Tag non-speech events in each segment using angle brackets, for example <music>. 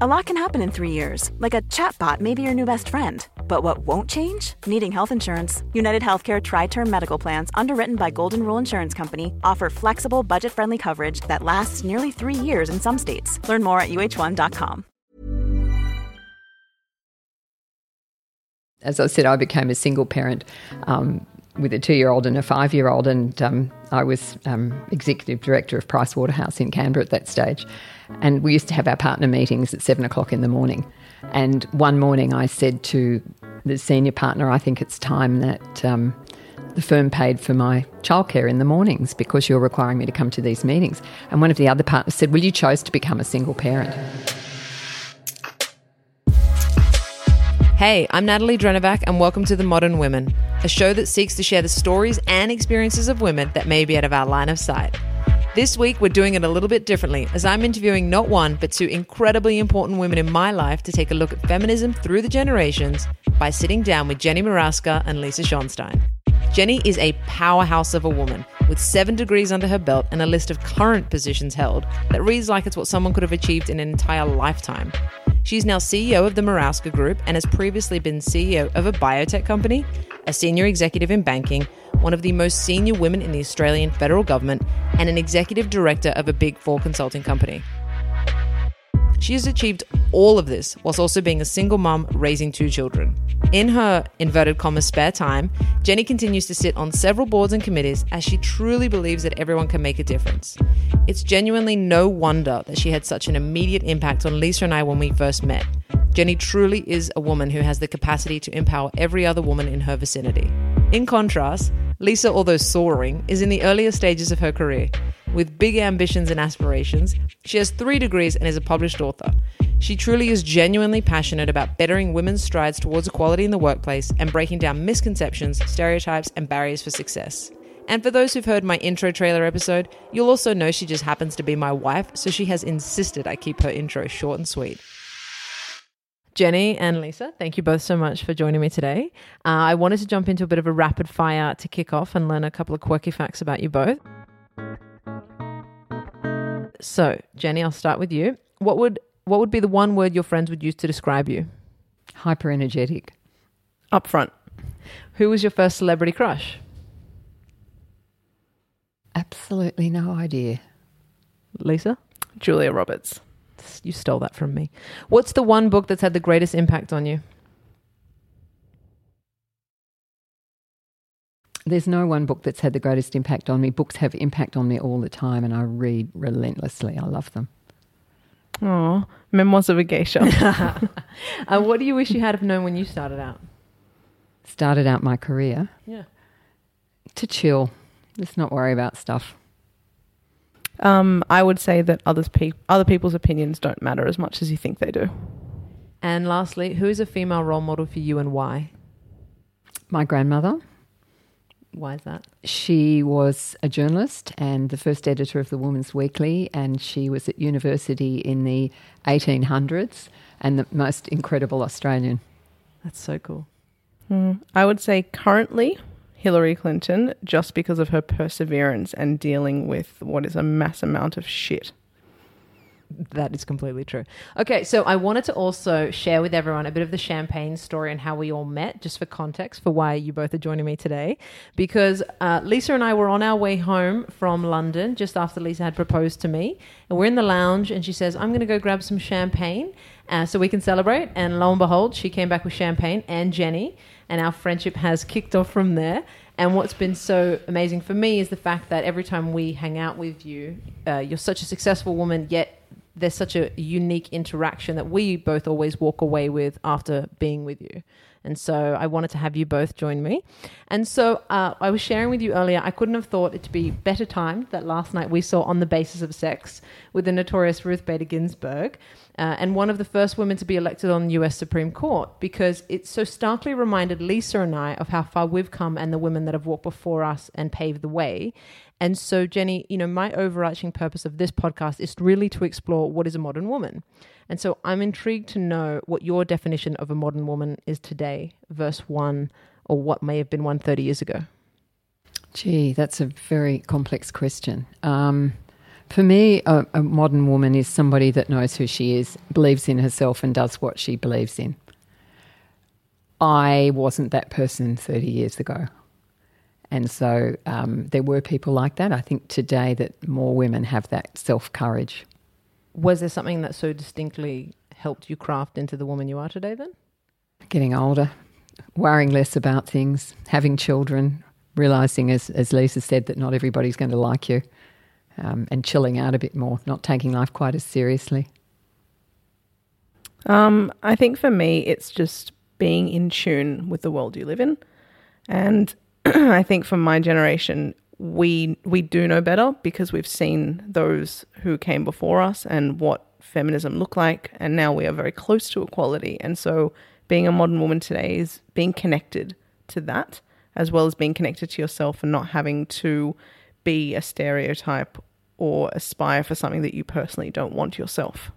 A lot can happen in three years, like a chatbot may be your new best friend. But what won't change? Needing health insurance. United Healthcare Tri Term Medical Plans, underwritten by Golden Rule Insurance Company, offer flexible, budget friendly coverage that lasts nearly three years in some states. Learn more at uh1.com. As I said, I became a single parent. Um, with a two year old and a five year old, and um, I was um, executive director of Price Waterhouse in Canberra at that stage. And we used to have our partner meetings at seven o'clock in the morning. And one morning I said to the senior partner, I think it's time that um, the firm paid for my childcare in the mornings because you're requiring me to come to these meetings. And one of the other partners said, Well, you chose to become a single parent. Hey, I'm Natalie Drenovac, and welcome to The Modern Women, a show that seeks to share the stories and experiences of women that may be out of our line of sight. This week, we're doing it a little bit differently as I'm interviewing not one, but two incredibly important women in my life to take a look at feminism through the generations by sitting down with Jenny Morawska and Lisa Schonstein. Jenny is a powerhouse of a woman with seven degrees under her belt and a list of current positions held that reads like it's what someone could have achieved in an entire lifetime. She's now CEO of the Morawska Group and has previously been CEO of a biotech company, a senior executive in banking, one of the most senior women in the Australian federal government, and an executive director of a big four consulting company. She has achieved all of this whilst also being a single mum raising two children. In her inverted commas spare time, Jenny continues to sit on several boards and committees as she truly believes that everyone can make a difference. It's genuinely no wonder that she had such an immediate impact on Lisa and I when we first met. Jenny truly is a woman who has the capacity to empower every other woman in her vicinity. In contrast, Lisa, although soaring, is in the earlier stages of her career. With big ambitions and aspirations, she has three degrees and is a published author. She truly is genuinely passionate about bettering women's strides towards equality in the workplace and breaking down misconceptions, stereotypes, and barriers for success. And for those who've heard my intro trailer episode, you'll also know she just happens to be my wife, so she has insisted I keep her intro short and sweet. Jenny and Lisa, thank you both so much for joining me today. Uh, I wanted to jump into a bit of a rapid fire to kick off and learn a couple of quirky facts about you both. So, Jenny, I'll start with you. What would what would be the one word your friends would use to describe you? Hyper energetic. Upfront. Who was your first celebrity crush? Absolutely no idea. Lisa? Julia Roberts. You stole that from me. What's the one book that's had the greatest impact on you? There's no one book that's had the greatest impact on me. Books have impact on me all the time, and I read relentlessly. I love them. Oh, Memoirs of a Geisha. <laughs> <laughs> uh, what do you wish you had have known when you started out? Started out my career. Yeah. To chill, just not worry about stuff. Um, I would say that others pe- other people's opinions don't matter as much as you think they do. And lastly, who is a female role model for you and why? My grandmother. Why is that? She was a journalist and the first editor of the Woman's Weekly, and she was at university in the 1800s and the most incredible Australian. That's so cool. I would say currently Hillary Clinton, just because of her perseverance and dealing with what is a mass amount of shit. That is completely true. Okay, so I wanted to also share with everyone a bit of the champagne story and how we all met, just for context, for why you both are joining me today. Because uh, Lisa and I were on our way home from London just after Lisa had proposed to me. And we're in the lounge, and she says, I'm going to go grab some champagne uh, so we can celebrate. And lo and behold, she came back with champagne and Jenny, and our friendship has kicked off from there. And what's been so amazing for me is the fact that every time we hang out with you, uh, you're such a successful woman, yet there's such a unique interaction that we both always walk away with after being with you. And so I wanted to have you both join me. And so uh, I was sharing with you earlier, I couldn't have thought it to be better timed that last night we saw On the Basis of Sex with the notorious Ruth Bader Ginsburg. Uh, and one of the first women to be elected on the US Supreme Court because it so starkly reminded Lisa and I of how far we've come and the women that have walked before us and paved the way. And so, Jenny, you know, my overarching purpose of this podcast is really to explore what is a modern woman. And so I'm intrigued to know what your definition of a modern woman is today versus one or what may have been one 30 years ago. Gee, that's a very complex question. Um, for me, a, a, modern woman is somebody that knows who she is, believes in herself, and does what she believes in. I wasn't that person 30 years ago. And so um, there were people like that. I think today that more women have that self courage. Was there something that so distinctly helped you craft into the woman you are today then? Getting older, worrying less about things, having children, realizing, as, as Lisa said, that not everybody's going to like you, um, and chilling out a bit more, not taking life quite as seriously. Um, I think for me, it's just being in tune with the world you live in. And <clears throat> I think for my generation, we we do know better because we've seen those who came before us and what feminism looked like, and now we are very close to equality. And so, being a modern woman today is being connected to that, as well as being connected to yourself and not having to be a stereotype or aspire for something that you personally don't want yourself.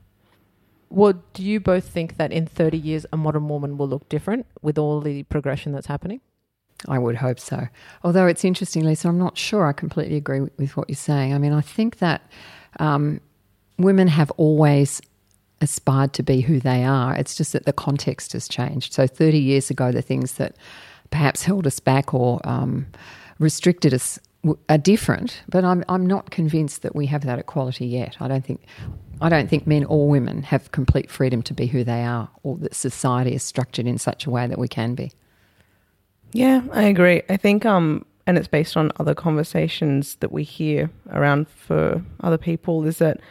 Well, do you both think that in 30 years a modern woman will look different with all the progression that's happening? I would hope so. Although it's interesting, Lisa, I'm not sure I completely agree with, what you're saying. I mean, I think that um, women have always aspired to be who they are. It's just that the context has changed. So 30 years ago, the things that perhaps held us back or um, restricted us are different. But I'm I'm not convinced that we have that equality yet. I don't think I don't think men or women have complete freedom to be who they are, or that society is structured in such a way that we can be. Yeah, I agree. I think um and it's based on other conversations that we hear around for other people is that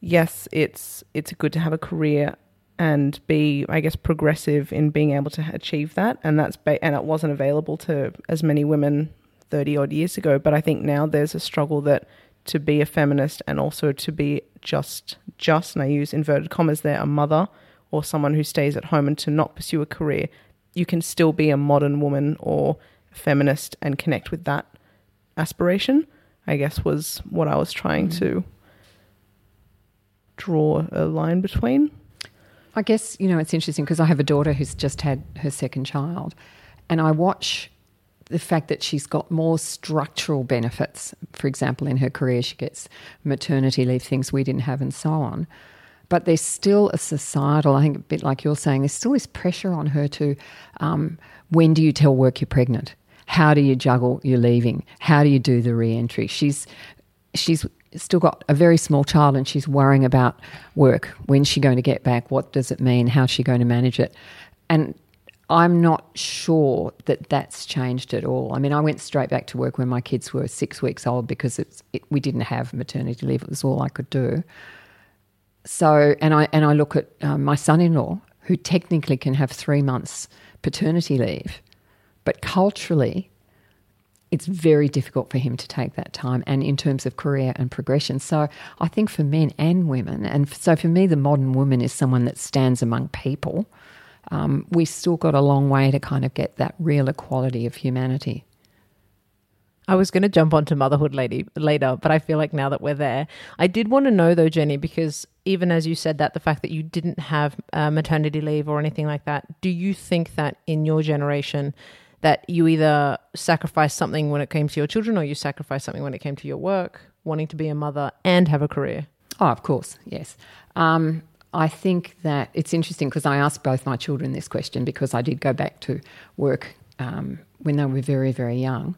yes, it's it's good to have a career and be I guess progressive in being able to achieve that and that's ba- and it wasn't available to as many women 30 odd years ago, but I think now there's a struggle that to be a feminist and also to be just just and I use inverted commas there a mother or someone who stays at home and to not pursue a career you can still be a modern woman or feminist and connect with that aspiration, I guess was what I was trying mm. to draw a line between. I guess, you know, it's interesting because I have a daughter who's just had her second child, and I watch the fact that she's got more structural benefits. For example, in her career, she gets maternity leave, things we didn't have, and so on. But there's still a societal, I think, a bit like you're saying, there's still this pressure on her to um, when do you tell work you're pregnant? How do you juggle your leaving? How do you do the re entry? She's, she's still got a very small child and she's worrying about work. When's she going to get back? What does it mean? How's she going to manage it? And I'm not sure that that's changed at all. I mean, I went straight back to work when my kids were six weeks old because it's, it, we didn't have maternity leave. It was all I could do so, and I and I look at um, my son-in-law, who technically can have three months paternity leave, but culturally, it's very difficult for him to take that time. And in terms of career and progression, so I think for men and women, and so for me, the modern woman is someone that stands among people. Um, we still got a long way to kind of get that real equality of humanity. I was going to jump onto motherhood lady, later, but I feel like now that we're there, I did want to know though, Jenny, because even as you said that, the fact that you didn't have uh, maternity leave or anything like that, do you think that in your generation that you either sacrificed something when it came to your children or you sacrificed something when it came to your work, wanting to be a mother and have a career? Oh, of course, yes. Um, I think that it's interesting because I asked both my children this question because I did go back to work um, when they were very, very young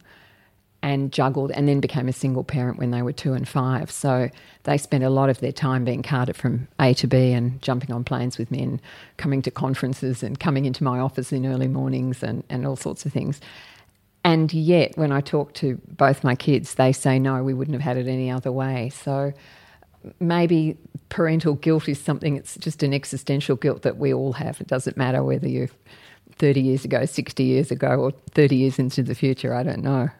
and juggled and then became a single parent when they were two and five. So they spent a lot of their time being carted from A to B and jumping on planes with me and coming to conferences and coming into my office in early mornings and, and all sorts of things. And yet, when I talk to both my kids, they say, no, we wouldn't have had it any other way. So maybe parental guilt is something, it's just an existential guilt that we all have. It doesn't matter whether you're 30 years ago, 60 years ago, or 30 years into the future. I don't know.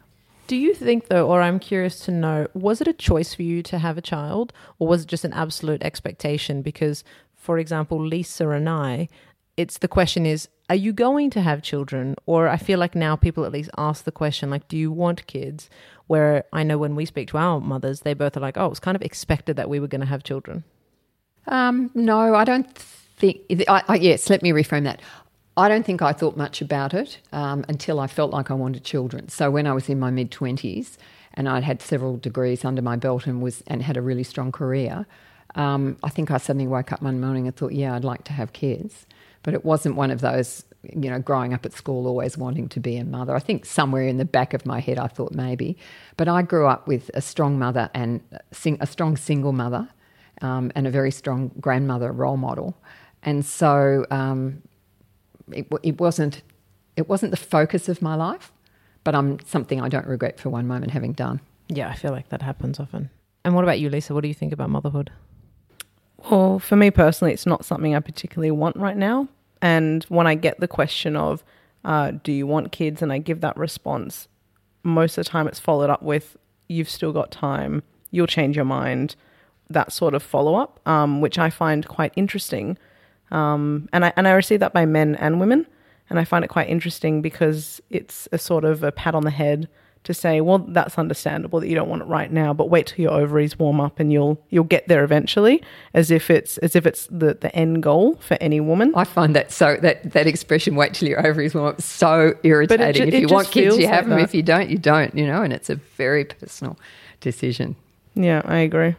Do you think, though, or I'm curious to know, was it a choice for you to have a child, or was it just an absolute expectation? Because, for example, Lisa and I, it's the question is, are you going to have children? Or I feel like now people at least ask the question, like, do you want kids? Where I know when we speak to our mothers, they both are like, oh, it's kind of expected that we were going to have children. Um, no, I don't think. I, I, yes, let me reframe that. I don't think I thought much about it um, until I felt like I wanted children. So when I was in my mid twenties and I'd had several degrees under my belt and was and had a really strong career, um, I think I suddenly woke up one morning and thought, yeah, I'd like to have kids. But it wasn't one of those, you know, growing up at school always wanting to be a mother. I think somewhere in the back of my head I thought maybe. But I grew up with a strong mother and a strong single mother um, and a very strong grandmother role model. And so um, it, it, wasn't it wasn't the focus of my life, but I'm something I don't regret for one moment having done. Yeah, I feel like that happens often. And what about you, Lisa? What do you think about motherhood? Well, for me personally, it's not something I particularly want right now. And when I get the question of, uh, do you want kids? And I give that response, most of the time it's followed up with, you've still got time, you'll change your mind that sort of follow up, um, which I find quite interesting. Um, and I and I receive that by men and women, and I find it quite interesting because it's a sort of a pat on the head to say, well, that's understandable that you don't want it right now, but wait till your ovaries warm up and you'll you'll get there eventually, as if it's as if it's the, the end goal for any woman. I find that so that that expression "wait till your ovaries warm up" so irritating. Ju- if you want kids, you have like them. That. If you don't, you don't. You know, and it's a very personal decision. Yeah, I agree.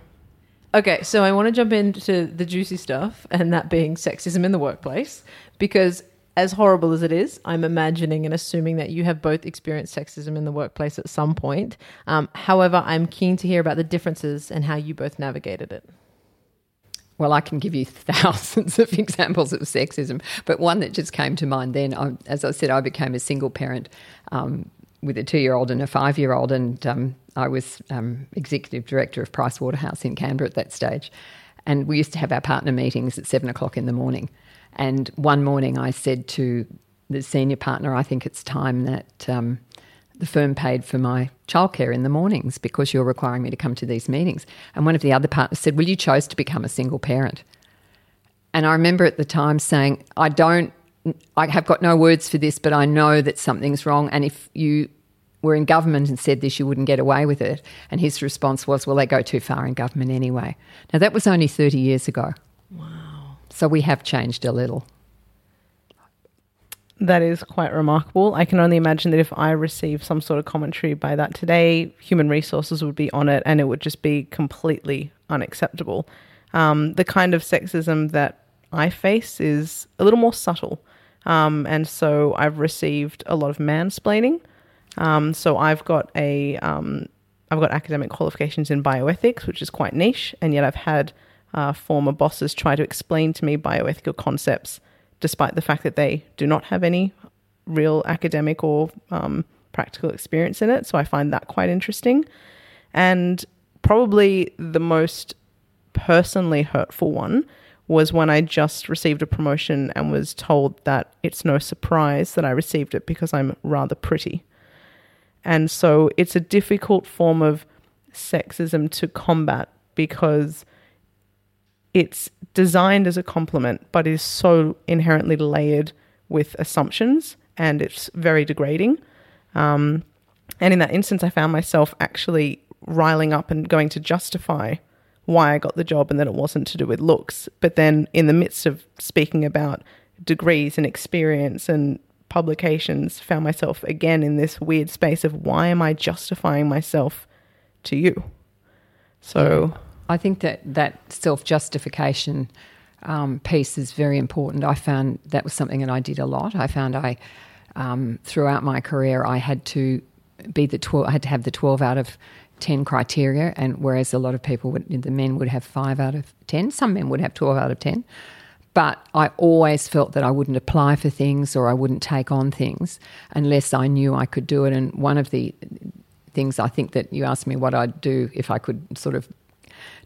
Okay, so I want to jump into the juicy stuff, and that being sexism in the workplace, because as horrible as it is, I'm imagining and assuming that you have both experienced sexism in the workplace at some point. Um, however, I'm keen to hear about the differences and how you both navigated it. Well, I can give you <laughs> thousands of examples of sexism, but one that just came to mind then, I, as I said, I became a single parent um, with a two year old and a five year old, and um, I was um, executive director of Price Waterhouse in Canberra at that stage. And we used to have our partner meetings at seven o'clock in the morning. And one morning I said to the senior partner, I think it's time that um, the firm paid for my childcare in the mornings because you're requiring me to come to these meetings. And one of the other partners said, Well, you chose to become a single parent. And I remember at the time saying, I don't I have got no words for this, but I know that something's wrong. And if you were in government and said this, you wouldn't get away with it. And his response was, well, they go too far in government anyway. Now, that was only 30 years ago. Wow. So we have changed a little. That is quite remarkable. I can only imagine that if I received some sort of commentary by that today, human resources would be on it and it would just be completely unacceptable. Um, the kind of sexism that I face is a little more subtle. Um, and so I've received a lot of mansplaining. Um, so I've got a um, I've got academic qualifications in bioethics, which is quite niche, and yet I've had uh, former bosses try to explain to me bioethical concepts, despite the fact that they do not have any real academic or um, practical experience in it. So I find that quite interesting, and probably the most personally hurtful one was when I just received a promotion and was told that it's no surprise that I received it because I'm rather pretty. And so it's a difficult form of sexism to combat because it's designed as a compliment, but is so inherently layered with assumptions and it's very degrading. Um, and in that instance, I found myself actually riling up and going to justify why I got the job and that it wasn't to do with looks. But then, in the midst of speaking about degrees and experience and publications, found myself again in this weird space of why am I justifying myself to you? So, I think that that self justification um, piece is very important. I found that was something that I did a lot. I found I, um, throughout my career, I had to be the 12, I had to have the 12 out of 10 criteria, and whereas a lot of people, would, the men would have 5 out of 10, some men would have 12 out of 10. But I always felt that I wouldn't apply for things or I wouldn't take on things unless I knew I could do it. And one of the things I think that you asked me what I'd do if I could sort of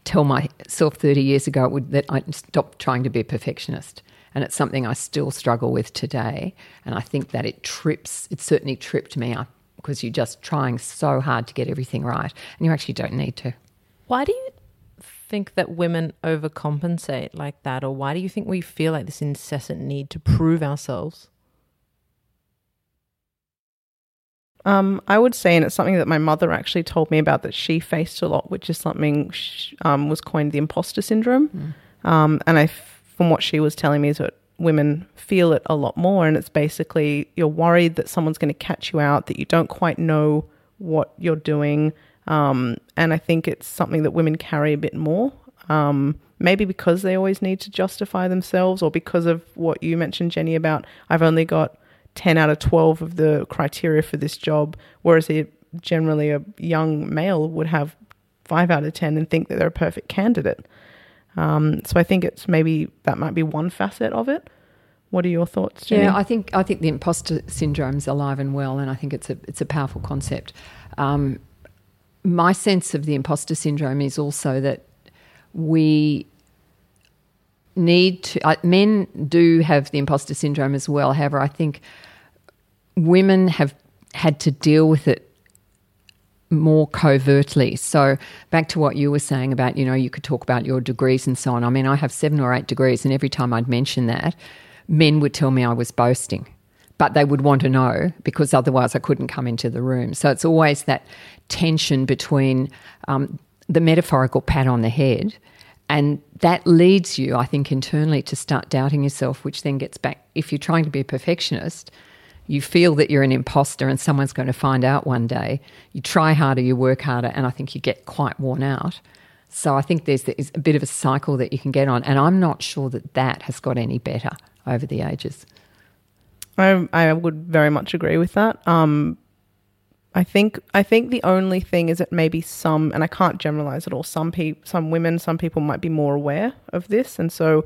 tell myself 30 years ago would, that I stopped trying to be a perfectionist. And it's something I still struggle with today. And I think that it trips, it certainly tripped me up because you're just trying so hard to get everything right. And you actually don't need to. Why do you think that women overcompensate like that? Or why do you think we feel like this incessant need to prove ourselves? Um, I would say, and it's something that my mother actually told me about that she faced a lot, which is something she, um, was coined the imposter syndrome. Mm. Um, and I, from what she was telling me, is that women feel it a lot more, and it's basically you're worried that someone's going to catch you out, that you don't quite know what you're doing, um, and I think it's something that women carry a bit more. Um, maybe because they always need to justify themselves, or because of what you mentioned, Jenny, about I've only got 10 out of 12 of the criteria for this job, whereas it, generally a young male would have 5 out of 10 and think that they're a perfect candidate. Um, so I think it's maybe that might be one facet of it. What are your thoughts? Jenny? Yeah, I think I think the imposter syndrome is alive and well, and I think it's a it's a powerful concept. Um, my sense of the imposter syndrome is also that we need to. Uh, men do have the imposter syndrome as well. However, I think women have had to deal with it more covertly. So back to what you were saying about, you know, you could talk about your degrees and so on. I mean, I have seven or eight degrees, and every time I'd mention that, men would tell me I was boasting. But they would want to know because otherwise I couldn't come into the room. So it's always that tension between um, the metaphorical pat on the head and that leads you, I think, internally to start doubting yourself, which then gets back. If you're trying to be a perfectionist, you feel that you're an imposter and someone's going to find out one day. You try harder, you work harder, and I think you get quite worn out. So I think there's, there's a bit of a cycle that you can get on, and I'm not sure that that has got any better over the ages. I, I would very much agree with that. Um, I think I think the only thing is that maybe some, and I can't generalize at all. Some people, some women, some people might be more aware of this, and so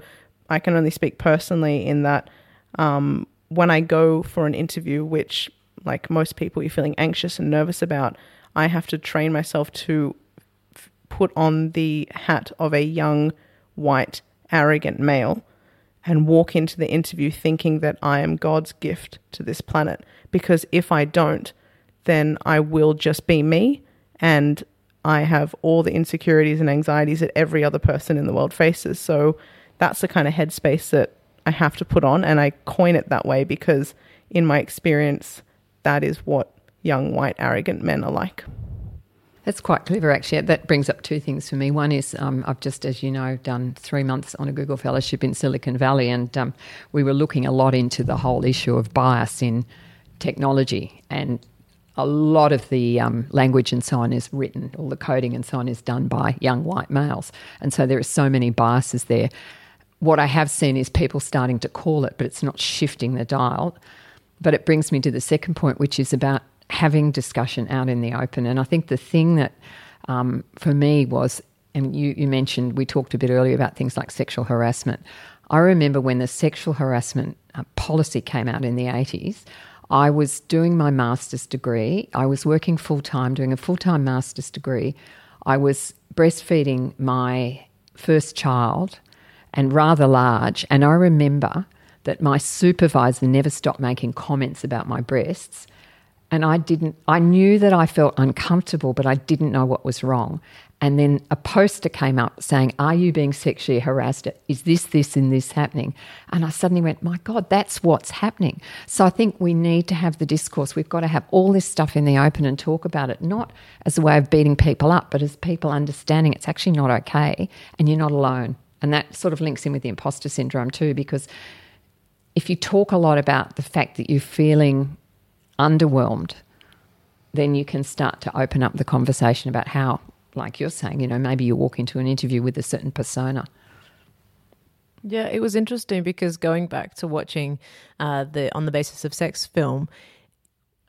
I can only speak personally in that um, when I go for an interview, which like most people you're feeling anxious and nervous about, I have to train myself to f- put on the hat of a young, white, arrogant male and walk into the interview thinking that I am God's gift to this planet. Because if I don't, then I will just be me and I have all the insecurities and anxieties that every other person in the world faces. So that's the kind of headspace that I have to put on. And I coin it that way because, in my experience, that is what young, white, arrogant men are like. That's quite clever, actually. That brings up two things for me. One is um, I've just, as you know, done three months on a Google Fellowship in Silicon Valley, and um, we were looking a lot into the whole issue of bias in technology. And a lot of the um, language and so on is written, all the coding and so on is done by young white males. And so there are so many biases there. What I have seen is people starting to call it, but it's not shifting the dial. But it brings me to the second point, which is about having discussion out in the open. And I think the thing that um, for me was, and you, you mentioned, we talked a bit earlier about things like sexual harassment. I remember when the sexual harassment uh, policy came out in the 80s, I was doing my master's degree. I was working full time, doing a full time master's degree. I was breastfeeding my first child and rather large. And I remember that my supervisor never stopped making comments about my breasts. And I didn't, I knew that I felt uncomfortable, but I didn't know what was wrong. And then a poster came up saying, Are you being sexually harassed? Is this, this, and this happening? And I suddenly went, My God, that's what's happening. So I think we need to have the discourse. We've got to have all this stuff in the open and talk about it, not as a way of beating people up, but as people understanding it's actually not okay and you're not alone. And that sort of links in with the imposter syndrome too, because if you talk a lot about the fact that you're feeling underwhelmed, then you can start to open up the conversation about how like you're saying, you know, maybe you walk into an interview with a certain persona. Yeah, it was interesting because going back to watching uh, the On the Basis of Sex film,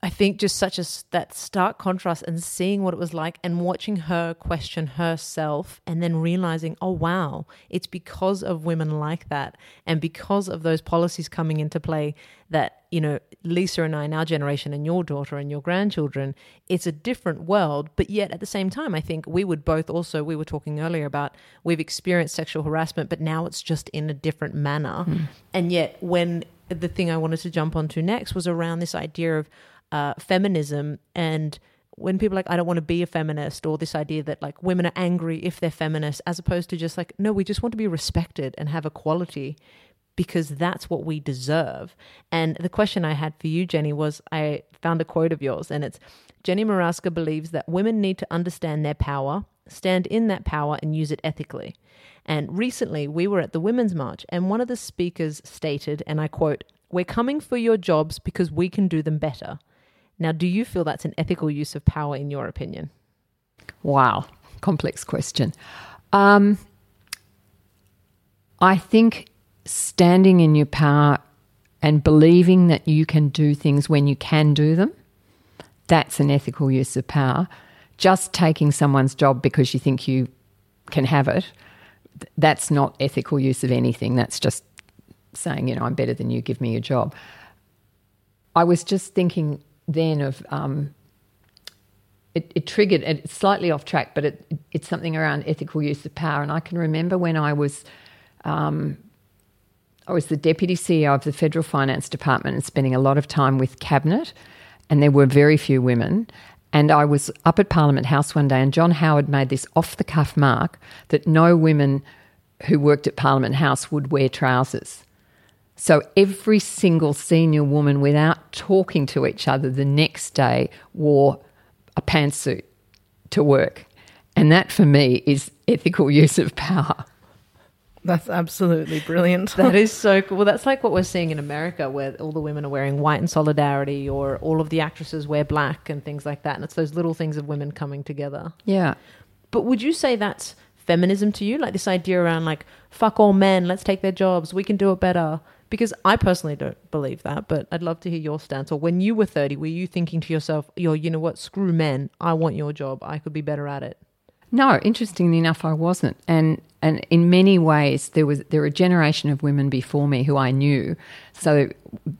I think just such a that stark contrast and seeing what it was like and watching her question herself and then realizing, oh wow, it's because of women like that and because of those policies coming into play that you know Lisa and I, in our generation, and your daughter and your grandchildren, it's a different world. But yet at the same time, I think we would both also we were talking earlier about we've experienced sexual harassment, but now it's just in a different manner. Mm. And yet when the thing I wanted to jump onto next was around this idea of uh, feminism and when people are like i don't want to be a feminist or this idea that like women are angry if they're feminists as opposed to just like no we just want to be respected and have equality because that's what we deserve. And the question i had for you jenny was i found a quote of yours and it's jenny morawska believes that women need to understand their power stand in that power and use it ethically. And recently we were at the women's march and one of the speakers stated and i quote we're coming for your jobs because we can do them better now, do you feel that's an ethical use of power in your opinion? Wow, complex question. Um, I think standing in your power and believing that you can do things when you can do them, that's an ethical use of power. Just taking someone's job because you think you can have it, that's not ethical use of anything. That's just saying, you know, I'm better than you, give me your job. I was just thinking then of um, it, it, triggered it's slightly off track, but it, it's something around ethical use of power. And I can remember when I was um, I was the deputy CEO of the Federal Finance Department and spending a lot of time with cabinet, and there were very few women. And I was up at Parliament House one day, and John Howard made this off the cuff mark that no women who worked at Parliament House would wear trousers. So every single senior woman, without talking to each other, the next day wore a pantsuit to work. And that for me is ethical <laughs> use of power. That's absolutely brilliant. that is <laughs> so cool. Well, that's like what we're seeing in America, where all the women are wearing white in solidarity, or all of the actresses wear black and things like that. And it's those little things of women coming together. Yeah. But would you say that's feminism to you? Like this idea around, like, fuck all men, let's take their jobs, we can do it better. Because I personally don't believe that, but I'd love to hear your stance. Or when you were 30, were you thinking to yourself, yo, you know what, screw men, I want your job, I could be better at it? No, interestingly enough, I wasn't. And and in many ways, there was there were a generation of women before me who I knew. So,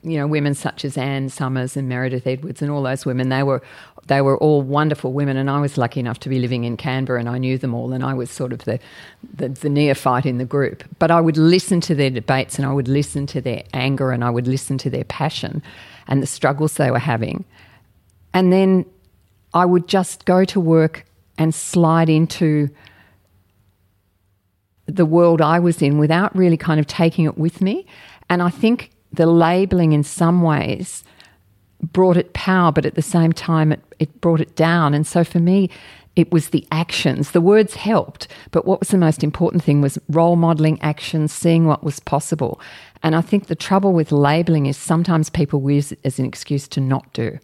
you know, women such as Anne Summers and Meredith Edwards and all those women, they were they were all wonderful women. And I was lucky enough to be living in Canberra, and I knew them all. And I was sort of the the, the neophyte in the group. But I would listen to their debates, and I would listen to their anger, and I would listen to their passion, and the struggles they were having. And then I would just go to work and slide into the world I was in without really kind of taking it with me. And I think the labeling in some ways brought it power, but at the same time it, it brought it down. And so for me, it was the actions. The words helped, but what was the most important thing was role modeling actions, seeing what was possible. And I think the trouble with labeling is sometimes people use it as an excuse to not do.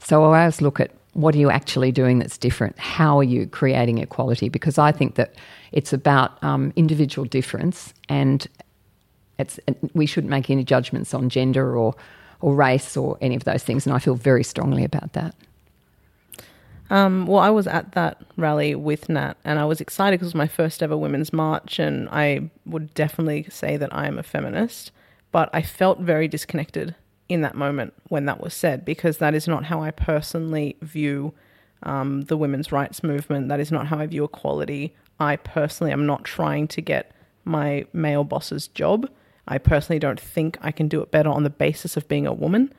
So I always look at what are you actually doing that's different? How are you creating equality? Because I think that it's about um, individual difference, and it's we shouldn't make any judgments on gender or or race or any of those things. And I feel very strongly about that. Um, well, I was at that rally with Nat, and I was excited because it was my first ever women's march, and I would definitely say that I am a feminist, but I felt very disconnected in that moment when that was said, because that is not how I personally view um, the women's rights movement. That is not how I view equality. I personally am not trying to get my male boss's job. I personally don't think I can do it better on the basis of being a woman.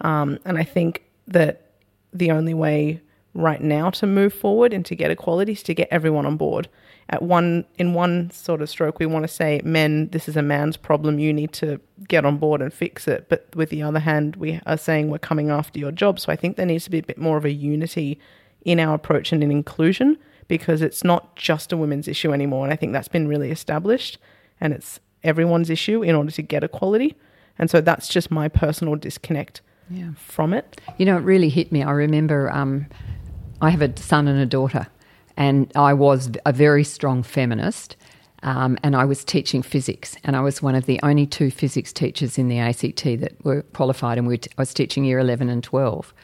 Um, and I think that the only way right now to move forward and to get equality is to get everyone on board. At one in one sort of stroke we want to say men this is a man's problem. You need to get on board and fix it. But with the other hand we are saying we're coming after your job. So i think there needs to be a bit more of a unity in our approach and in inclusion because it's not just a women's issue anymore. And i think that's been really established and it's everyone's issue in order to get equality and so that's just my personal disconnect yeah. from it you know it really hit me i remember um, i have a son and a daughter and I was a very strong feminist. Um, and I was teaching physics, and I was one of the only two physics teachers in the ACT that were qualified, and we t- I was teaching year 11 and 12.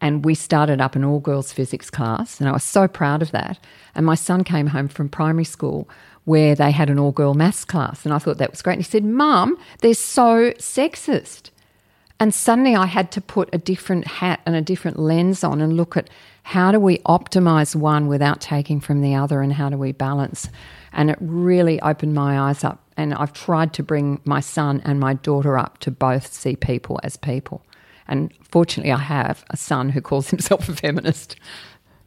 And we started up an all girls physics class, and I was so proud of that. And my son came home from primary school where they had an all girl maths class, and I thought that was great. And he said, Mum, they're so sexist. And suddenly I had to put a different hat and a different lens on and look at how do we optimize one without taking from the other and how do we balance. And it really opened my eyes up. And I've tried to bring my son and my daughter up to both see people as people. And fortunately, I have a son who calls himself a feminist.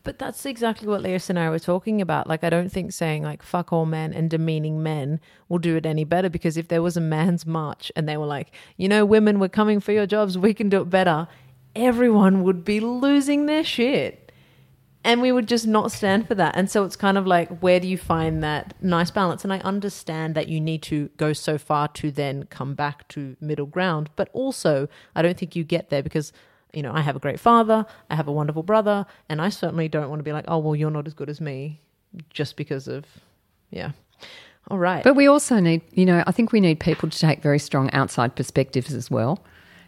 But that's exactly what Leah and I were talking about. Like, I don't think saying like fuck all men and demeaning men will do it any better because if there was a man's march and they were like, you know, women, we're coming for your jobs, we can do it better, everyone would be losing their shit and we would just not stand for that. And so it's kind of like, where do you find that nice balance? And I understand that you need to go so far to then come back to middle ground, but also I don't think you get there because. You know, I have a great father, I have a wonderful brother, and I certainly don't want to be like, oh, well, you're not as good as me just because of, yeah. All right. But we also need, you know, I think we need people to take very strong outside perspectives as well.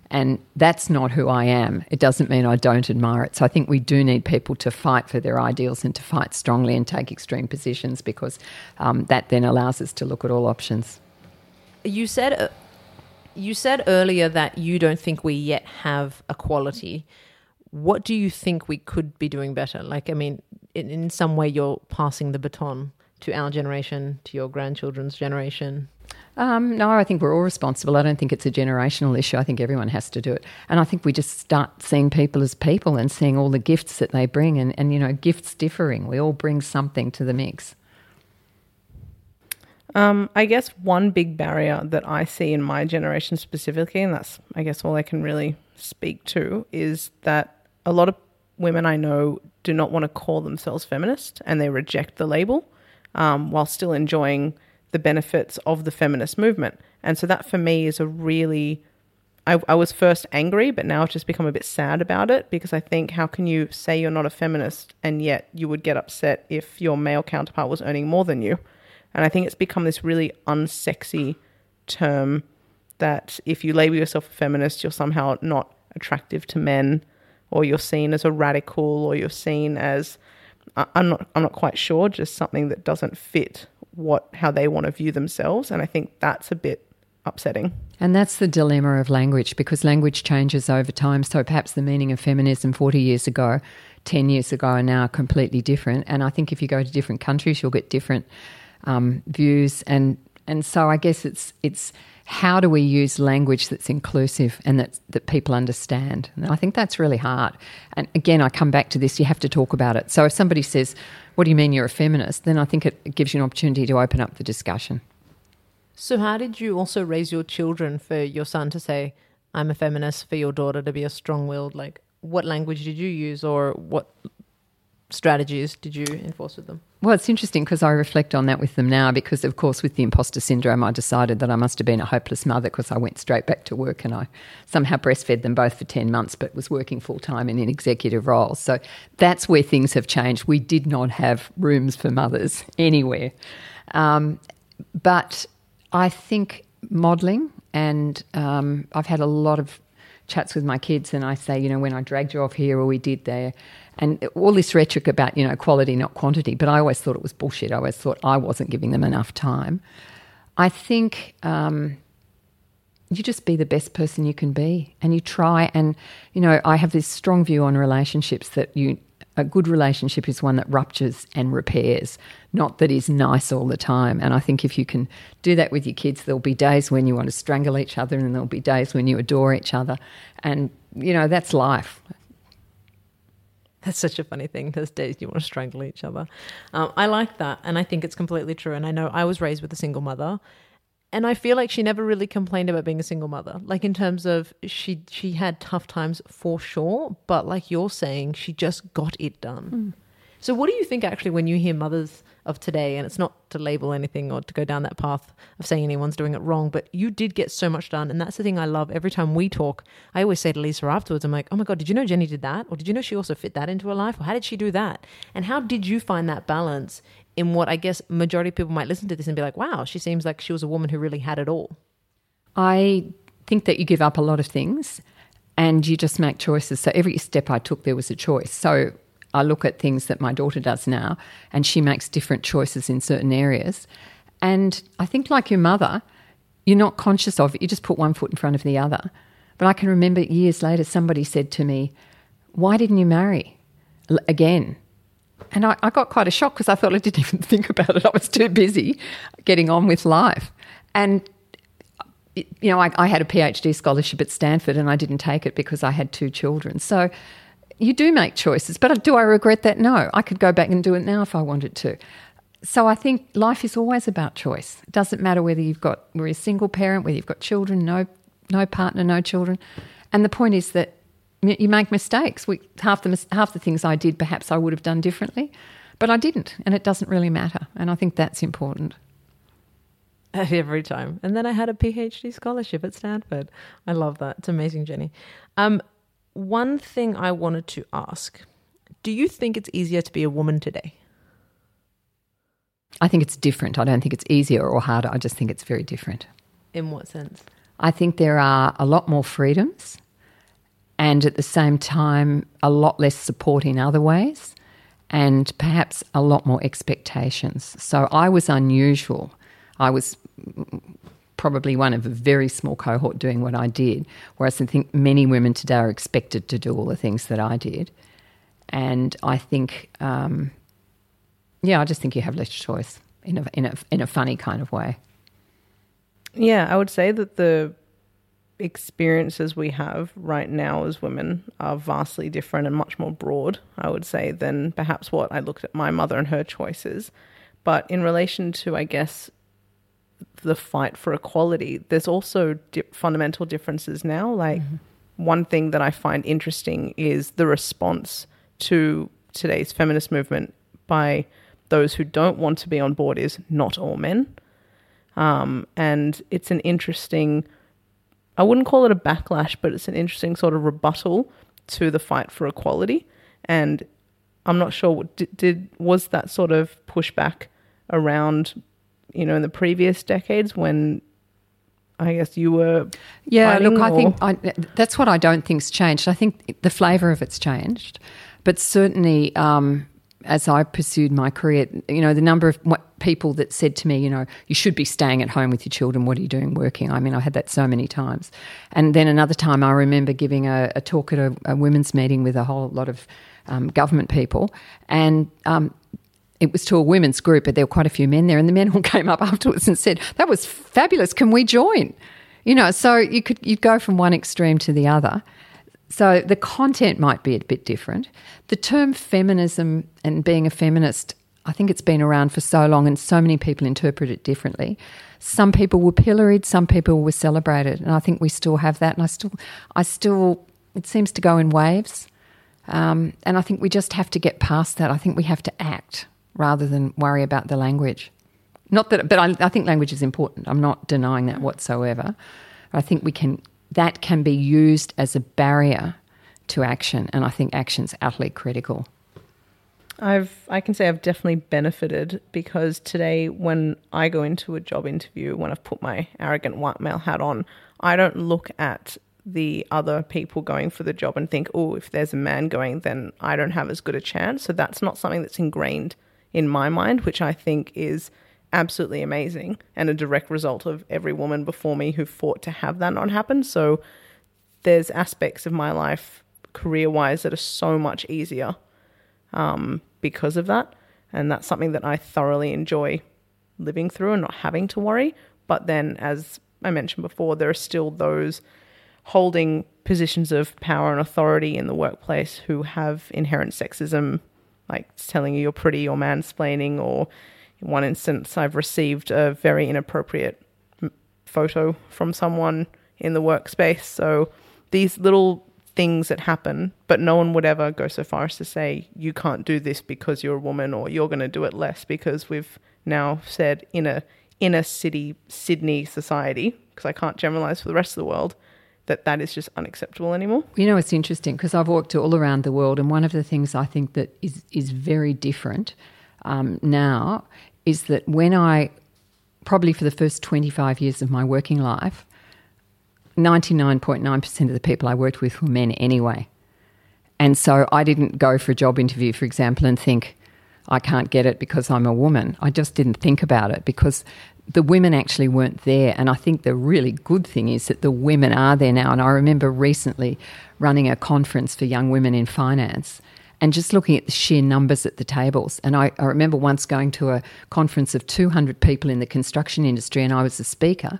And that's not who I am. It doesn't mean I don't admire it. So I think we do need people to fight for their ideals and to fight strongly and take extreme positions because um, that then allows us to look at all options. You said uh, you said earlier that you don't think we yet have equality. What do you think we could be doing better? Like, I mean, in, in some way, you're passing the baton to our generation, to your grandchildren's generation. Um, no, I think we're all responsible. I don't think it's a generational issue. I think everyone has to do it. And I think we just start seeing people as people and seeing all the gifts that they bring and, and you know, gifts differing. We all bring something to the mix. Um, I guess one big barrier that I see in my generation specifically, and that's, I guess, all I can really speak to, is that a lot of women I know do not want to call themselves feminist and they reject the label um, while still enjoying the benefits of the feminist movement. And so that for me is a really I, I, was first angry, but now I've just become a bit sad about it because I think how can you say you're not a feminist and yet you would get upset if your male counterpart was earning more than you? And I think it's become this really unsexy term that if you label yourself a feminist, you're somehow not attractive to men, or you're seen as a radical, or you're seen as I'm not I'm not quite sure, just something that doesn't fit what how they want to view themselves. And i think that's a bit upsetting. And that's the dilemma of language because language changes over time. So perhaps the meaning of feminism 40 years ago 10 years ago are now completely different. And i think if you go to different countries you'll get different um, views and and so i guess it's it's how do we use language that's inclusive and that that people understand and i think that's really hard and again i come back to this you have to talk about it so if somebody says what do you mean you're a feminist? Then I think it gives you an opportunity to open up the discussion. So, how did you also raise your children for your son to say, I'm a feminist, for your daughter to be a strong willed? Like, what language did you use or what strategies did you enforce with them? Well, it's interesting because I reflect on that with them now because, of course, with the imposter syndrome, I decided that I must have been a hopeless mother because I went straight back to work and I somehow breastfed them both for 10 months but was working full time in an executive role. So that's where things have changed. We did not have rooms for mothers <laughs> anywhere. Um, but I think modelling, and um, I've had a lot of chats with my kids and I say, you know, when I dragged you off here or we did there, and all this rhetoric about, you know, quality, not quantity, but I always thought it was bullshit. I always thought I wasn't giving them enough time. I think um, you just be the best person you can be and you try. And, you know, I have this strong view on relationships that you, a good relationship is one that ruptures and repairs, not that is nice all the time. And I think if you can do that with your kids, there'll be days when you want to strangle each other and there'll be days when you adore each other. And, you know, that's life. That's such a funny thing. Those days you want to strangle each other. Um, I like that. And I think it's completely true. And I know I was raised with a single mother. And I feel like she never really complained about being a single mother. Like in terms of she she had tough times for sure, but like you're saying, she just got it done. Mm. So, what do you think actually when you hear mothers of today? And it's not to label anything or to go down that path of saying anyone's doing it wrong, but you did get so much done. And that's the thing I love. Every time we talk, I always say to Lisa afterwards, I'm like, oh my God, did you know Jenny did that? Or did you know she also fit that into her life? Or how did she do that? And how did you find that balance in what I guess majority of people might listen to this and be like, wow, she seems like she was a woman who really had it all? I think that you give up a lot of things and you just make choices. So every step I took, there was a choice. So I look at things that my daughter does now, and she makes different choices in certain areas. And I think, like your mother, you're not conscious of it. You just put one foot in front of the other. But I can remember years later, somebody said to me, Why didn't you marry again? And I, I got quite a shock because I thought I didn't <laughs> even think about it. I was too busy getting on with life. And you know, I, I, had a PhD scholarship at Stanford and I didn't take it because I had two children. So you do make choices. But do I regret that? No. I could go back and do it now if I wanted to. So I think life is always about choice. It doesn't matter whether you've got we're a single parent, whether you've got children, no no partner, no children. And the point is that you make mistakes. We, half the half the things I did, perhaps I would have done differently, but I didn't, and it doesn't really matter. And I think that's important. <laughs> Every time. And then I had a PhD scholarship at Stanford. I love that. It's amazing, Jenny. Um, one thing I wanted to ask do you think it's easier to be a woman today? I think it's different. I don't think it's easier or harder. I just think it's very different. In what sense? I think there are a lot more freedoms and at the same time, a lot less support in other ways and perhaps a lot more expectations. So I was unusual. I was probably one of a very small cohort doing what I did, whereas I think many women today are expected to do all the things that I did. And I think, um, yeah, I just think you have less choice in a, in a, in a funny kind of way. Yeah, I would say that the experiences we have right now as women are vastly different and much more broad, I would say, than perhaps what I looked at my mother and her choices. But in relation to, I guess, the fight for equality, there's also di- fundamental differences now. Like, mm-hmm. one thing that I find interesting is the response to today's feminist movement by those who don't want to be on board is not all men. Um, and it's an interesting, I wouldn't call it a backlash, but it's an interesting sort of rebuttal to the fight for equality. And I'm not sure, did, did was that sort of pushback around, you know, in the previous decades when I guess you were. Yeah, look, I think I, that's what I don't think's changed. I think the flavour of it's changed, but certainly um, as I pursued my career, you know, the number of people that said to me, you know, you should be staying at home with your children. What are you doing working? I mean, I had that so many times. And then another time, I remember giving a, a talk at a, a, women's meeting with a whole lot of um, government people, and um, it was to a women's group, but there were quite a few men there, and the men all <laughs> came up afterwards and said, "That was fabulous. Can we join?" You know, so you could you'd go from one extreme to the other. So the content might be a bit different. The term feminism and being a feminist, I think it's been around for so long and so many people interpret it differently. Some people were pilloried, some people were celebrated, and I think we still have that. And I still, I still, it seems to go in waves. Um, and I think we just have to get past that. I think we have to act rather than worry about the language. Not that, but I, I think language is important. I'm not denying that whatsoever. I think we can that can be used as a barrier to action. And I think action's utterly critical. I've I can say I've definitely benefited because today when I go into a job interview, when I've put my arrogant white male hat on, I don't look at the other people going for the job and think, oh, if there's a man going, then I don't have as good a chance. So that's not something that's ingrained in my mind, which I think is absolutely amazing and a direct result of every woman before me who fought to have that not happen. So there's aspects of my life career wise that are so much easier um, because of that. And that's something that I thoroughly enjoy living through and not having to worry. But then, as I mentioned before, there are still those holding positions of power and authority in the workplace who have inherent sexism, like telling you you're pretty or mansplaining or in one instance, I've received a very inappropriate photo from someone in the workspace. So these little things that happen, but no one would ever go so far as to say, you can't do this because you're a woman or you're going to do it less because we've now said in a inner city Sydney society, because I can't generalize for the rest of the world, that that is just unacceptable anymore. You know, it's interesting because I've walked all around the world, and one of the things I think that is is very different um, now is that when I, probably for the first 25 years of my working life, 99.9% of the people I worked with were men anyway. And so I didn't go for a job interview, for example, and think, I can't get it because I'm a woman. I just didn't think about it because the women actually weren't there. And I think the really good thing is that the women are there now. And I remember recently running a conference for young women in finance and just looking at the sheer numbers at the tables. And I, I, remember once going to a conference of 200 people in the construction industry, and I was the speaker.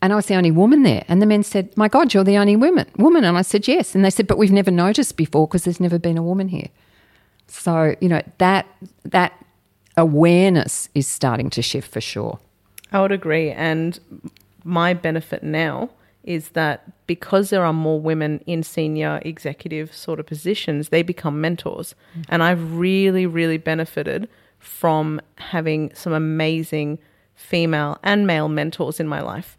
And I was the only woman there. And the men said, My God, you're the only woman. woman. And I said, Yes. And they said, But we've never noticed before because there's never been a woman here. So, you know, that, that awareness is starting to shift for sure. I would agree. And my benefit now is that because there are more women in senior executive sort of positions, they become mentors. Mm-hmm. And I've really, really benefited from having some amazing female and male mentors in my life.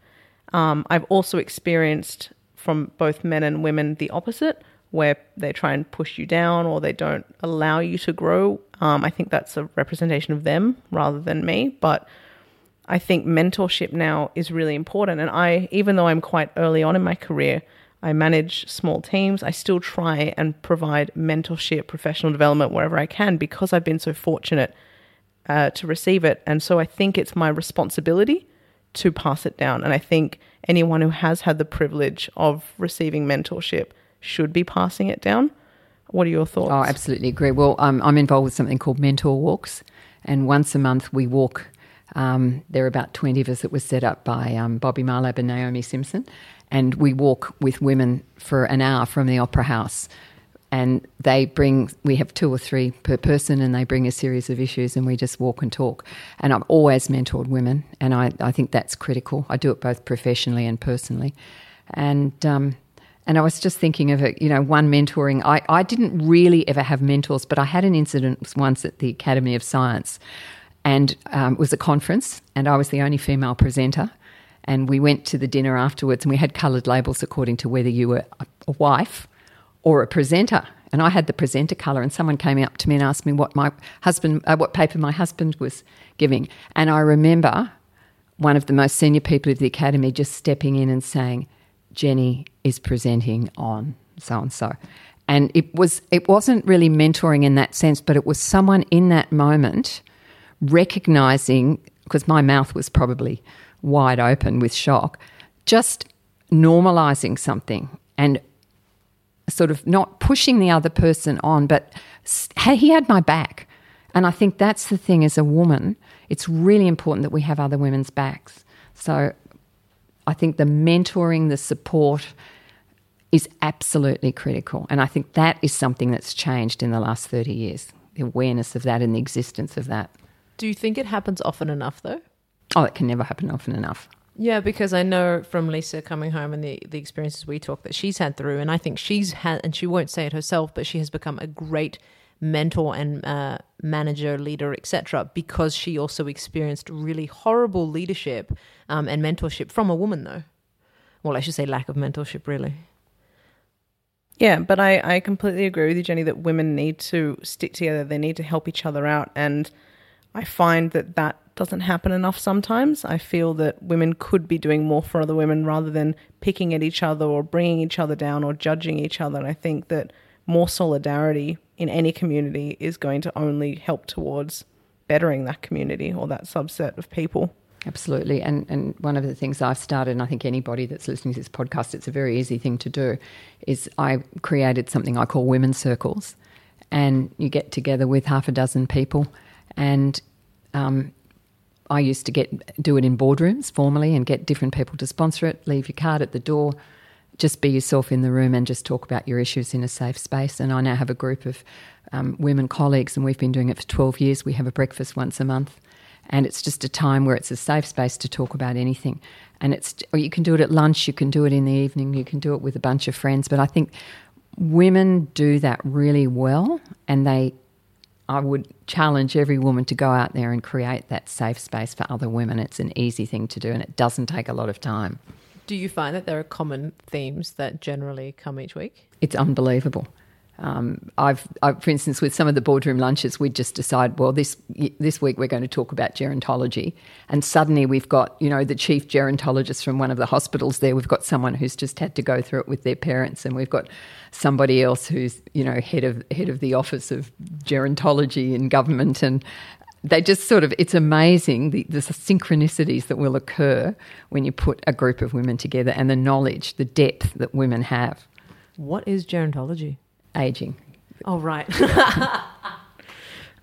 Um, I've also experienced from both men and women the opposite, where they try and push you down or they don't allow you to grow. Um, I think that's a representation of them rather than me. But I think mentorship now is really important. And I, even though I'm quite early on in my career, I manage small teams. I still try and provide mentorship, professional development wherever I can because I've been so fortunate uh, to receive it. And so I think it's my responsibility to pass it down. And I think anyone who has had the privilege of receiving mentorship should be passing it down. What are your thoughts? Oh, absolutely agree. Well, I'm involved with something called Mentor Walks. And once a month, we walk um, there are about 20 of us that was set up by um, Bobbi Mahlab and Naomi Simson. And we walk with women for an hour from the Opera House. And they bring, we have two or three per person, and they bring a series of issues, and we just walk and talk. And I've always mentored women, and I, I think that's critical. I do it both professionally and personally. And, um, and I was just thinking of it, you know, one mentoring. I, I didn't really ever have mentors, but I had an incident once at the Academy of Science and um, it was a conference, and I was the only female presenter. And we went to the dinner afterwards, and we had coloured labels according to whether you were a wife or a presenter. And I had the presenter colour, and someone came up to me and asked me what my husband, uh, what paper my husband was giving. And I remember one of the most senior people of the academy just stepping in and saying, "Jenny is presenting on so and so." And it was it wasn't really mentoring in that sense, but it was someone in that moment recognizing, because my mouth was probably wide open with shock, just normalizing something and sort of not pushing the other person on, but he had my back. And I think that's the thing as a woman, it's really important that we have other women's backs. So I think the mentoring, the support is absolutely critical. And I think that is something that's changed in the last 30 years the awareness of that and the existence of that. Do you think it happens often enough, though? Oh, it can never happen often enough. Yeah, because I know from Lisa coming home and the, the experiences we talk that she's had through, and I think she's had, and she won't say it herself, but she has become a great mentor and uh, manager, leader, etc., because she also experienced really horrible leadership um, and mentorship from a woman, though. Well, I should say lack of mentorship, really. Yeah, but I, I completely agree with you, Jenny, that women need to stick together. They need to help each other out. And I find that that doesn't happen enough sometimes. I feel that women could be doing more for other women rather than picking at each other or bringing each other down or judging each other. And I think that more solidarity in any community is going to only help towards bettering that community or that subset of people. Absolutely. And and one of the things I've started, and I think anybody that's listening to this podcast, it's a very easy thing to do, is I created something I call women's circles. And you get together with half a dozen people and um, I used to get do it in boardrooms formally and get different people to sponsor it. Leave your card at the door. Just be yourself in the room and just talk about your issues in a safe space. And I now have a group of um, women colleagues, and we've been doing it for 12 years. We have a breakfast once a month, and it's just a time where it's a safe space to talk about anything. And it's you can do it at lunch, you can do it in the evening, you can do it with a bunch of friends. But I think women do that really well, and they I would challenge every woman to go out there and create that safe space for other women. It's an easy thing to do and it doesn't take a lot of time. Do you find that there are common themes that generally come each week? It's unbelievable. Um, I've, I, for instance, with some of the boardroom lunches, we just decide, well, this this week we're going to talk about gerontology, and suddenly we've got, you know, the chief gerontologist from one of the hospitals there. We've got someone who's just had to go through it with their parents, and we've got somebody else who's, you know, head of head of the office of gerontology in government, and they just sort of it's amazing the, the synchronicities that will occur when you put a group of women together, and the knowledge, the depth that women have. What is gerontology? Aging. Oh, right. <laughs>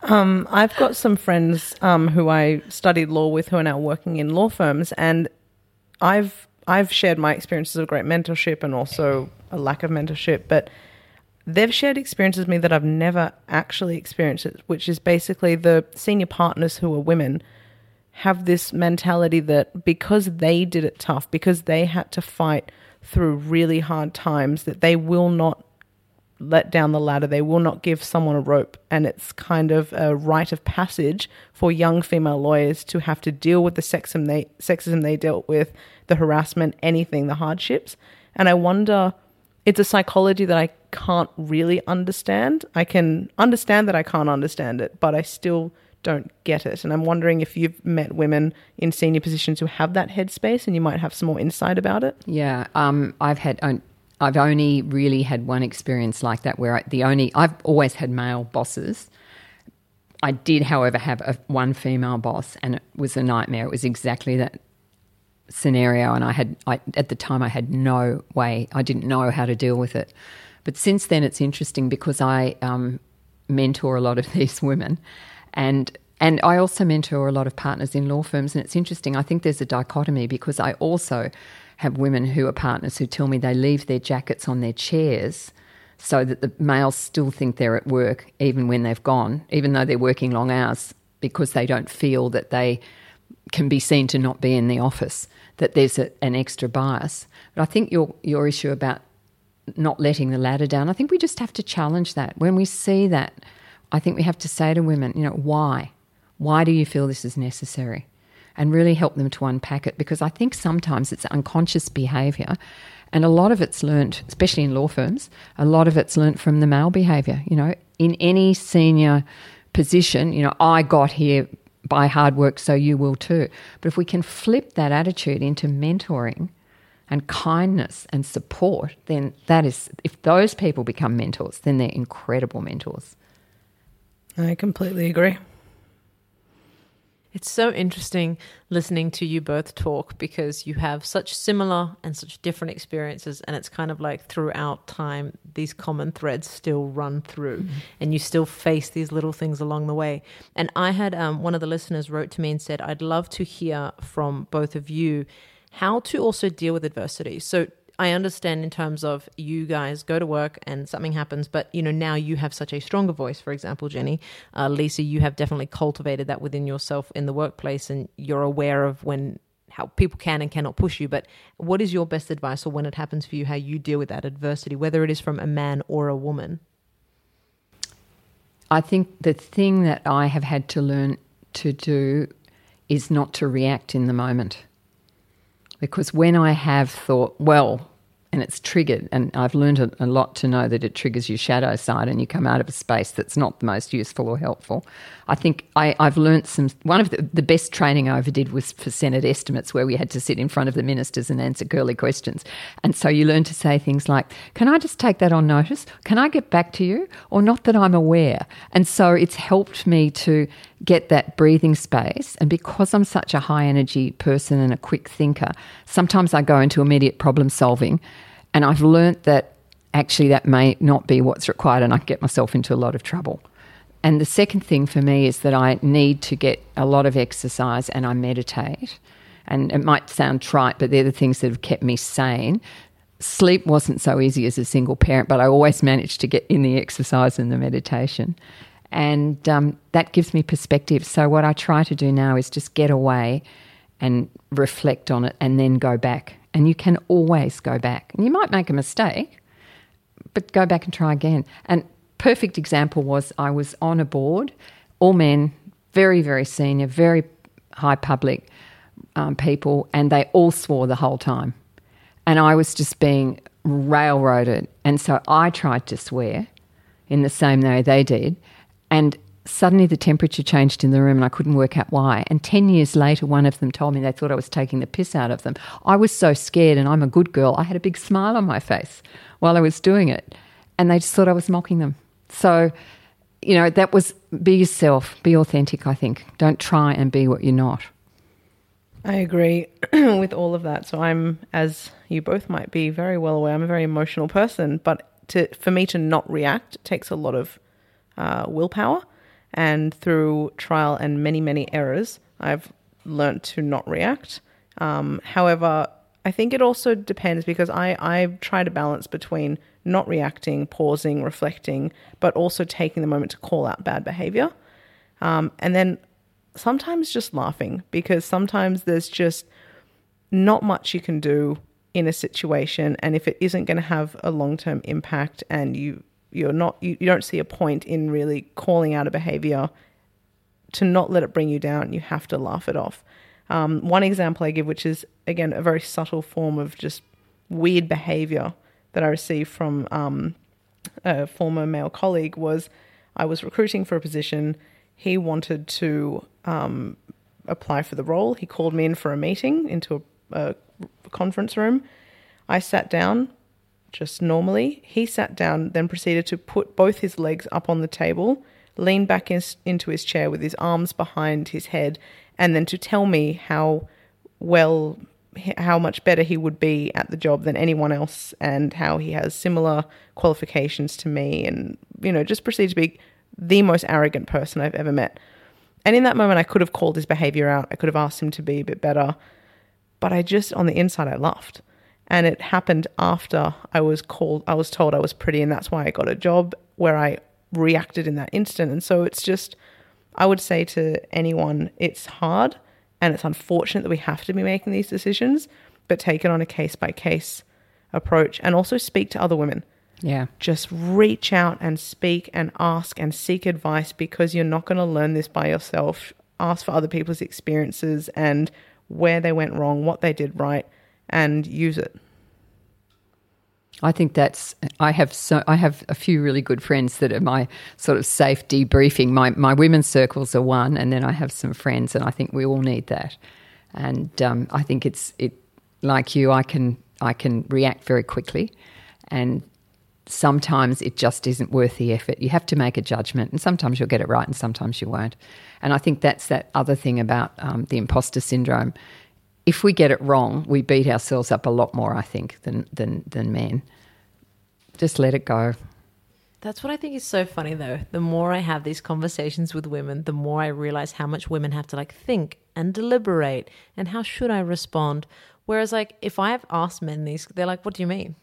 um, I've got some friends um, who I studied law with who are now working in law firms, and I've I've shared my experiences of great mentorship and also a lack of mentorship, but they've shared experiences with me that I've never actually experienced, which is basically the senior partners who are women have this mentality that because they did it tough, because they had to fight through really hard times, that they will not let down the ladder. They will not give someone a rope. And it's kind of a rite of passage for young female lawyers to have to deal with the sexism they, sexism they dealt with, the harassment, anything, the hardships. And I wonder, it's a psychology that I can't really understand. I can understand that I can't understand it, but I still don't get it. And I'm wondering if you've met women in senior positions who have that headspace and you might have some more insight about it. Yeah, um, I've had I've only really had one experience like that where I, the only I've always had male bosses. I did, however, have a, one female boss, and it was a nightmare. It was exactly that scenario, and I had I, at the time I had no way. I didn't know how to deal with it. But since then, it's interesting because I um, mentor a lot of <laughs> these women, and and I also mentor a lot of partners in law firms. And it's interesting. I think there's a dichotomy because I also have women who are partners who tell me they leave their jackets on their chairs so that the males still think they're at work even when they've gone, even though they're working long hours because they don't feel that they can be seen to not be in the office, that there's a, an extra bias. But I think your, your issue about not letting the ladder down, I think we just have to challenge that. When we see that, I think we have to say to women, you know, why? Why do you feel this is necessary? And really help them to unpack it because I think sometimes it's unconscious behaviour. And a lot of it's learnt, especially in law firms, a lot of it's learnt from the male behaviour. You know, in any senior position, you know, I got here by hard work, so you will too. But if we can flip that attitude into mentoring and kindness and support, then that is, if those people become mentors, then they're incredible mentors. I completely agree. It's so interesting listening to you both talk because you have such similar and such different experiences. And it's kind of like throughout time, these common threads still run through mm-hmm. and you still face these little things along the way. And I had um, one of the listeners wrote to me and said, I'd love to hear from both of you how to also deal with adversity. So, I understand in terms of you guys go to work and something happens, but you know now you have such a stronger voice. For example, Jenny, uh, Lisa, you have definitely cultivated that within yourself in the workplace, and you're aware of when how people can and cannot push you. But what is your best advice, or when it happens for you, how you deal with that adversity, whether it is from a man or a woman? I think the thing that I have had to learn to do is not to react in the moment. Because when I have thought, well, and it's triggered. And I've learned a, a, lot to know that it triggers your shadow side and you come out of a space that's not the most useful or helpful. I think I, have learned some. One of the, the, best training I ever did was for Senate estimates, where we had to sit in front of the ministers and answer curly questions. And so you learn to say things like, Can I just take that on notice? Can I get back to you? Or not that I'm aware. And so it's helped me to get that breathing space. And because I'm such a high energy person and a quick thinker, sometimes I go into immediate problem solving. And I've learnt that actually that may not be what's required and I get myself into a lot of trouble. And the second thing for me is that I need to get a lot of exercise and I meditate. And it might sound trite, but they're the things that have kept me sane. Sleep wasn't so easy as a single parent, but I always managed to get in the exercise and the meditation. And um, that gives me perspective. So, what I try to do now is just get away and reflect on it and then go back. And you can always go back. And you might make a mistake, but go back and try again. And perfect example was I was on a board, all men, very, very senior, very high public um, people, and they all swore the whole time. And I was just being railroaded. And so I tried to swear, in the same way they did. And suddenly the temperature changed in the room and I couldn't work out why. And 10 years later, one of them told me they thought I was taking the piss out of them. I was so scared and I'm a good girl. I had a big smile on my face while I was doing it. And they just thought I was mocking them. So, you know, that was be yourself, be authentic, I think. Don't try and be what you're not. I agree <clears throat> with all of that. So I'm, as you both might be very well aware, I'm a very emotional person. But to, for me to not react takes a lot of uh, willpower. And through trial and many, many errors, I've learned to not react. Um, however, I think it also depends because I, I try to balance between not reacting, pausing, reflecting, but also taking the moment to call out bad behavior. Um, and then sometimes just laughing because sometimes there's just not much you can do in a situation. And if it isn't going to have a long term impact and you, you're not, you, you don't see a point in really calling out a behavior to not let it bring you down, you have to laugh it off. Um, one example I give, which is again a very subtle form of just weird behavior that I received from um, a former male colleague, was I was recruiting for a position. He wanted to um, apply for the role. He called me in for a meeting into a, a conference room. I sat down just normally. He sat down, then proceeded to put both his legs up on the table, lean back in, into his chair with his arms behind his head, and then to tell me how well how much better he would be at the job than anyone else and how he has similar qualifications to me and you know just proceed to be the most arrogant person I've ever met. And in that moment I could have called his behavior out. I could have asked him to be a bit better. But I just on the inside I laughed. And it happened after I was called I was told I was pretty and that's why I got a job where I reacted in that instant. And so it's just I would say to anyone, it's hard and it's unfortunate that we have to be making these decisions, but take it on a case by case approach and also speak to other women. Yeah. Just reach out and speak and ask and seek advice because you're not going to learn this by yourself. Ask for other people's experiences and where they went wrong, what they did right, and use it. I think that's I have so I have a few really good friends that are my sort of safe debriefing. My my women's circles are one, and then I have some friends, and I think we all need that. And um, I think it's it like you. I can I can react very quickly, and sometimes it just isn't worth the effort. You have to make a judgment, and sometimes you'll get it right, and sometimes you won't. And I think that's that other thing about um, the imposter syndrome if we get it wrong, we beat ourselves up a lot more, I think, than than than men. Just let it go. That's what I think is so funny though. The more I have these conversations with women, the more I realize how much women have to like think and deliberate and how should I respond. Whereas like if I have asked men these, they're like, "What do you mean?"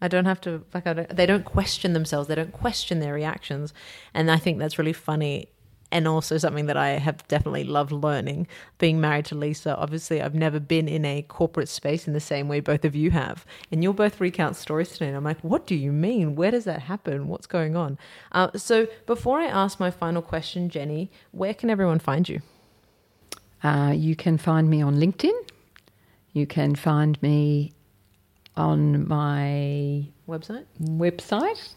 I don't have to like don't, they don't question themselves. They don't question their reactions, and I think that's really funny and also something that I have definitely loved learning. Being married to Lisa, obviously, I've never been in a corporate space in the same way both of you have. And you'll both recount stories today. And I'm like, what do you mean? Where does that happen? What's going on? Uh, so, before I ask my final question, Jenny, where can everyone find you? Uh, you can find me on LinkedIn. You can find me on my website. Website.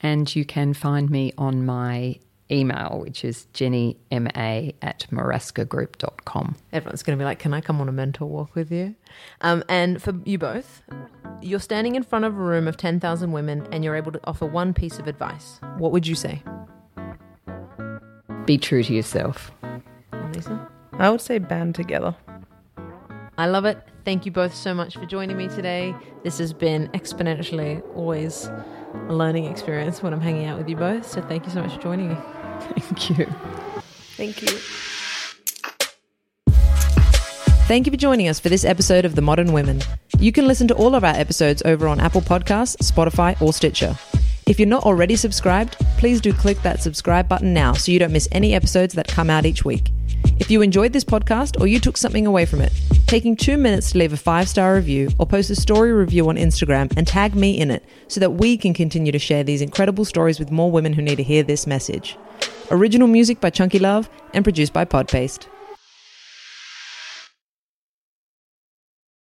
And you can find me on my email, which is jennyma at morawskagroup.com. Everyone's going to be like, Can I come on a mentor walk with you? Um, and for you both, you're standing in front of a room of 10,000 women and you're able to offer one piece of advice. What would you say? Be true to yourself. Lisa? I would say band together. I love it. Thank you both so much for joining me today. This has been exponentially always a learning experience when I'm hanging out with you both. So thank you so much for joining me. Thank you. Thank you. Thank you for joining us for this episode of The Modern Women. You can listen to all of our episodes over on Apple Podcasts, Spotify, or Stitcher. If you're not already subscribed, please do click that subscribe button now so you don't miss any episodes that come out each week. If you enjoyed this podcast or you took something away from it, taking two minutes to leave a five star review or post a story review on Instagram and tag me in it so that we can continue to share these incredible stories with more women who need to hear this message. Original music by Chunky Love and produced by Podpaste.